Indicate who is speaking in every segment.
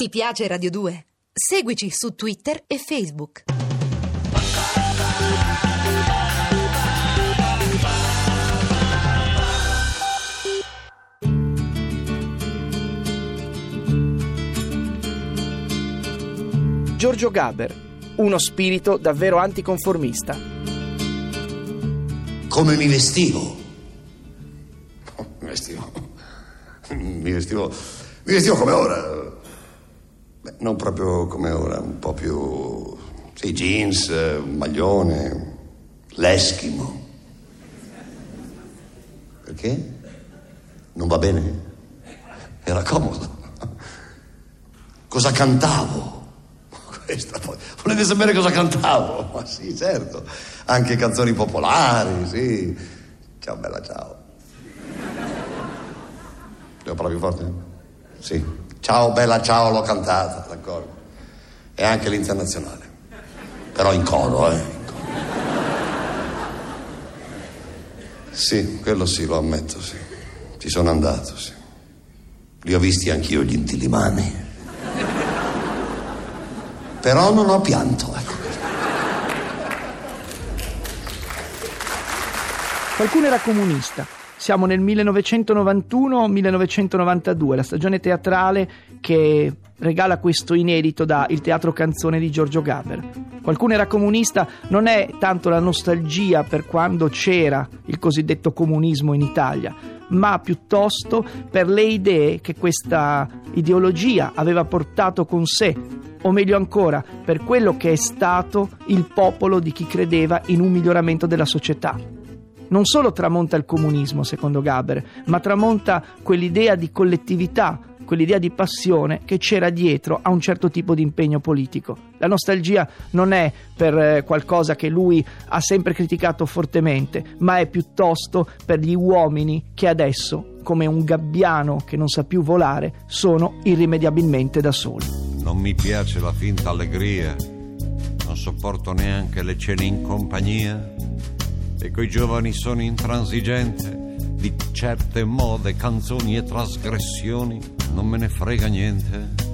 Speaker 1: Ti piace Radio 2? Seguici su Twitter e Facebook.
Speaker 2: Giorgio Gaber, uno spirito davvero anticonformista.
Speaker 3: Come mi vestivo? Mi vestivo. Mi vestivo. Mi vestivo come ora. Beh, non proprio come ora, un po' più. Sì, jeans, un maglione, l'eschimo. Perché? Non va bene? Era comodo. Cosa cantavo? Questa. Volete sapere cosa cantavo? Ma sì, certo. Anche canzoni popolari, sì. Ciao bella ciao. Devo parlare più forte? Sì. Ciao bella ciao l'ho cantata, d'accordo. E anche l'internazionale. Però in coro, eh. In coro. Sì, quello sì, lo ammetto, sì. Ci sono andato, sì. Li ho visti anch'io gli intilimani. Però non ho pianto, ecco.
Speaker 2: Qualcuno era comunista. Siamo nel 1991-1992, la stagione teatrale che regala questo inedito da Il Teatro Canzone di Giorgio Gaber. Qualcuno era comunista non è tanto la nostalgia per quando c'era il cosiddetto comunismo in Italia, ma piuttosto per le idee che questa ideologia aveva portato con sé, o meglio ancora, per quello che è stato il popolo di chi credeva in un miglioramento della società non solo tramonta il comunismo, secondo Gaber, ma tramonta quell'idea di collettività, quell'idea di passione che c'era dietro a un certo tipo di impegno politico. La nostalgia non è per eh, qualcosa che lui ha sempre criticato fortemente, ma è piuttosto per gli uomini che adesso, come un gabbiano che non sa più volare, sono irrimediabilmente da soli.
Speaker 4: Non mi piace la finta allegria, non sopporto neanche le cene in compagnia e coi giovani sono intransigente di certe mode, canzoni e trasgressioni, non me ne frega niente.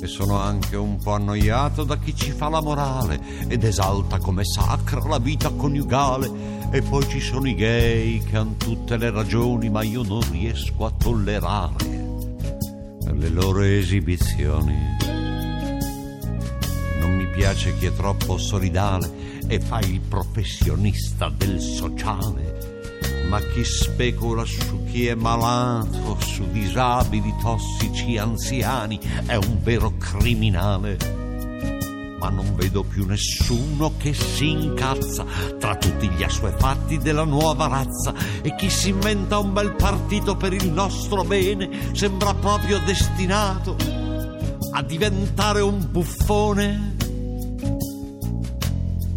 Speaker 4: E sono anche un po' annoiato da chi ci fa la morale ed esalta come sacra la vita coniugale. E poi ci sono i gay che hanno tutte le ragioni, ma io non riesco a tollerare le loro esibizioni. Piace chi è troppo solidale e fa il professionista del sociale. Ma chi specula su chi è malato, su disabili, tossici, anziani, è un vero criminale. Ma non vedo più nessuno che si incazza tra tutti gli assuefatti della nuova razza e chi si inventa un bel partito per il nostro bene sembra proprio destinato a diventare un buffone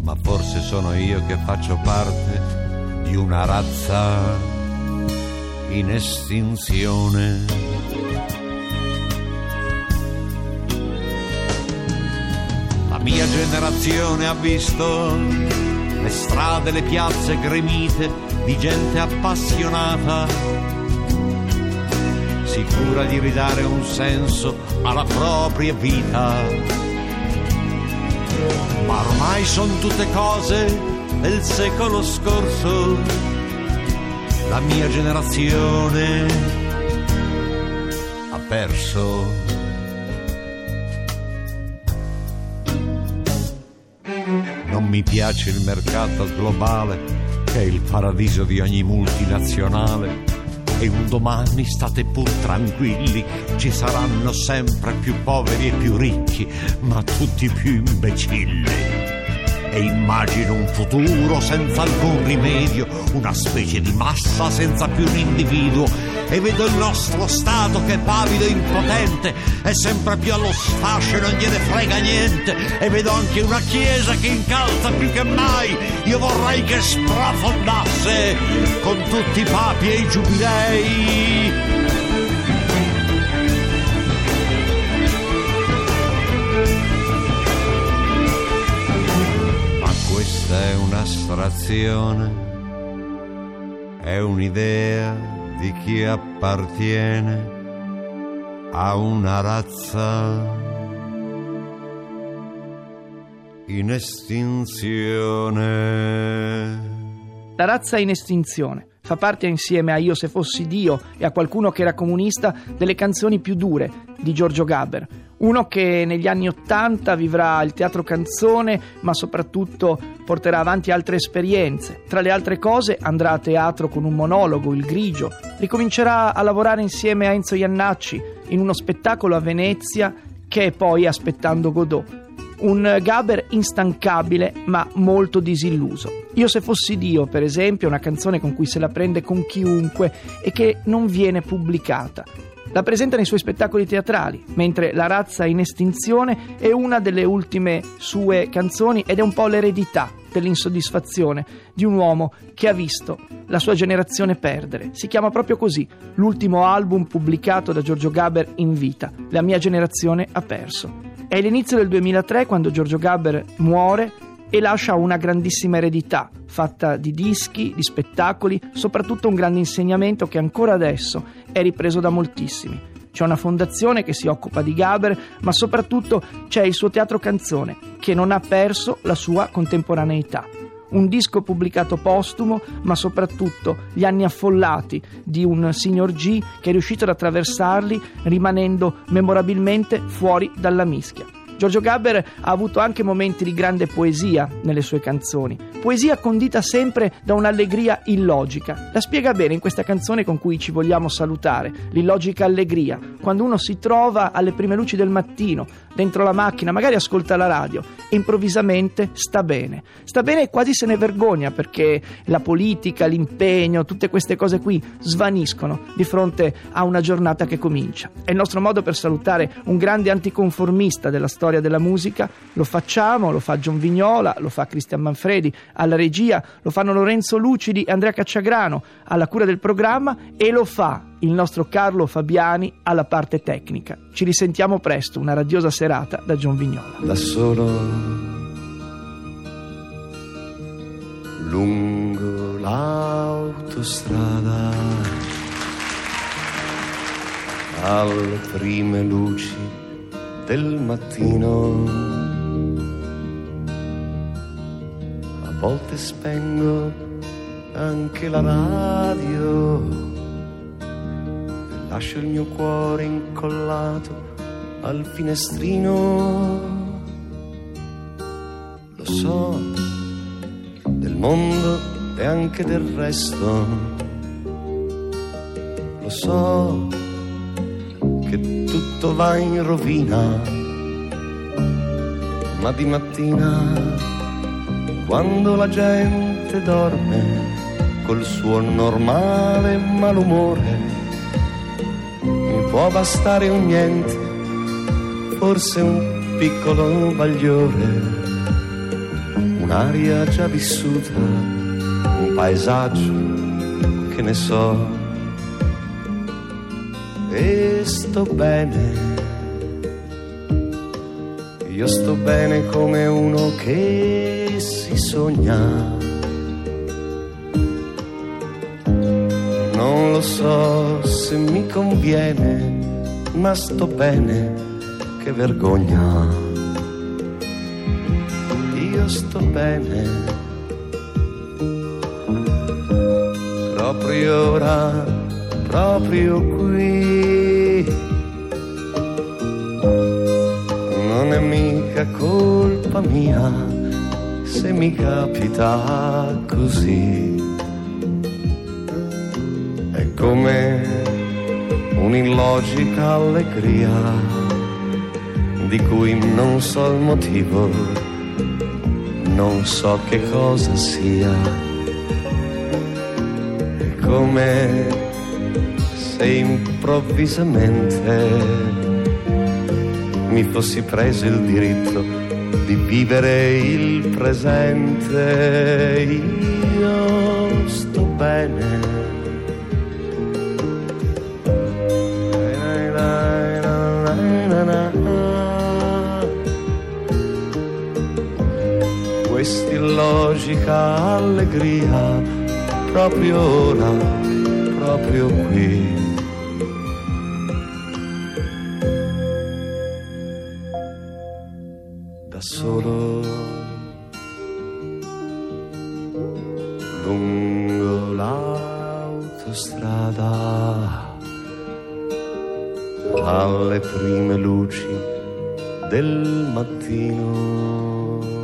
Speaker 4: ma forse sono io che faccio parte di una razza in estinzione. La mia generazione ha visto le strade, le piazze gremite di gente appassionata, sicura di ridare un senso alla propria vita ma ormai sono tutte cose del secolo scorso. La mia generazione ha perso. Non mi piace il mercato globale, che è il paradiso di ogni multinazionale e un domani state pur tranquilli, ci saranno sempre più poveri e più ricchi, ma tutti più imbecilli. E immagino un futuro senza alcun rimedio, una specie di massa senza più un individuo e vedo il nostro Stato che è pavido e impotente è sempre più allo sfascio e non gliene frega niente. E vedo anche una chiesa che incalza più che mai. Io vorrei che sprofondasse con tutti i papi e i giubilei. Questa è un'astrazione è un'idea di chi appartiene a una razza in estinzione.
Speaker 2: La razza in estinzione fa parte insieme a Io se fossi Dio e a qualcuno che era comunista delle canzoni più dure di Giorgio Gaber. Uno che negli anni Ottanta vivrà il teatro canzone, ma soprattutto porterà avanti altre esperienze. Tra le altre cose andrà a teatro con un monologo, Il Grigio, ricomincerà a lavorare insieme a Enzo Iannacci in uno spettacolo a Venezia che è poi Aspettando Godot un Gaber instancabile ma molto disilluso. Io se fossi Dio, per esempio, è una canzone con cui se la prende con chiunque e che non viene pubblicata. La presenta nei suoi spettacoli teatrali, mentre La razza in estinzione è una delle ultime sue canzoni ed è un po' l'eredità dell'insoddisfazione di un uomo che ha visto la sua generazione perdere. Si chiama proprio così, l'ultimo album pubblicato da Giorgio Gaber in vita. La mia generazione ha perso. È l'inizio del 2003 quando Giorgio Gaber muore e lascia una grandissima eredità, fatta di dischi, di spettacoli, soprattutto un grande insegnamento che ancora adesso è ripreso da moltissimi. C'è una fondazione che si occupa di Gaber, ma soprattutto c'è il suo teatro canzone, che non ha perso la sua contemporaneità un disco pubblicato postumo, ma soprattutto gli anni affollati di un signor G che è riuscito ad attraversarli rimanendo memorabilmente fuori dalla mischia. Giorgio Gabber ha avuto anche momenti di grande poesia nelle sue canzoni, poesia condita sempre da un'allegria illogica. La spiega bene in questa canzone con cui ci vogliamo salutare, l'illogica allegria, quando uno si trova alle prime luci del mattino, dentro la macchina, magari ascolta la radio e improvvisamente sta bene. Sta bene e quasi se ne vergogna perché la politica, l'impegno, tutte queste cose qui svaniscono di fronte a una giornata che comincia. È il nostro modo per salutare un grande anticonformista della storia della musica, lo facciamo, lo fa John Vignola, lo fa Cristian Manfredi, alla regia lo fanno Lorenzo Lucidi e Andrea Cacciagrano, alla cura del programma e lo fa il nostro Carlo Fabiani alla parte tecnica. Ci risentiamo presto, una radiosa serata da John Vignola.
Speaker 3: Da solo lungo l'autostrada alle prime luci del mattino. A volte spengo anche la radio lascio il mio cuore incollato al finestrino. Lo so del mondo e anche del resto. Lo so che tutto va in rovina, ma di mattina, quando la gente dorme col suo normale malumore, può bastare un niente, forse un piccolo bagliore, un'aria già vissuta, un paesaggio che ne so e sto bene. Io sto bene come uno che si sogna. Non lo so se mi conviene, ma sto bene, che vergogna. Io sto bene. Proprio ora, proprio qui non è mica colpa mia se mi capita così. È come un'illogica allegria di cui non so il motivo, non so che cosa sia. È come se improvvisamente mi fossi preso il diritto di vivere il presente. Io sto bene. logica allegria proprio ora, proprio qui. Da solo lungo l'autostrada alle prime luci del mattino.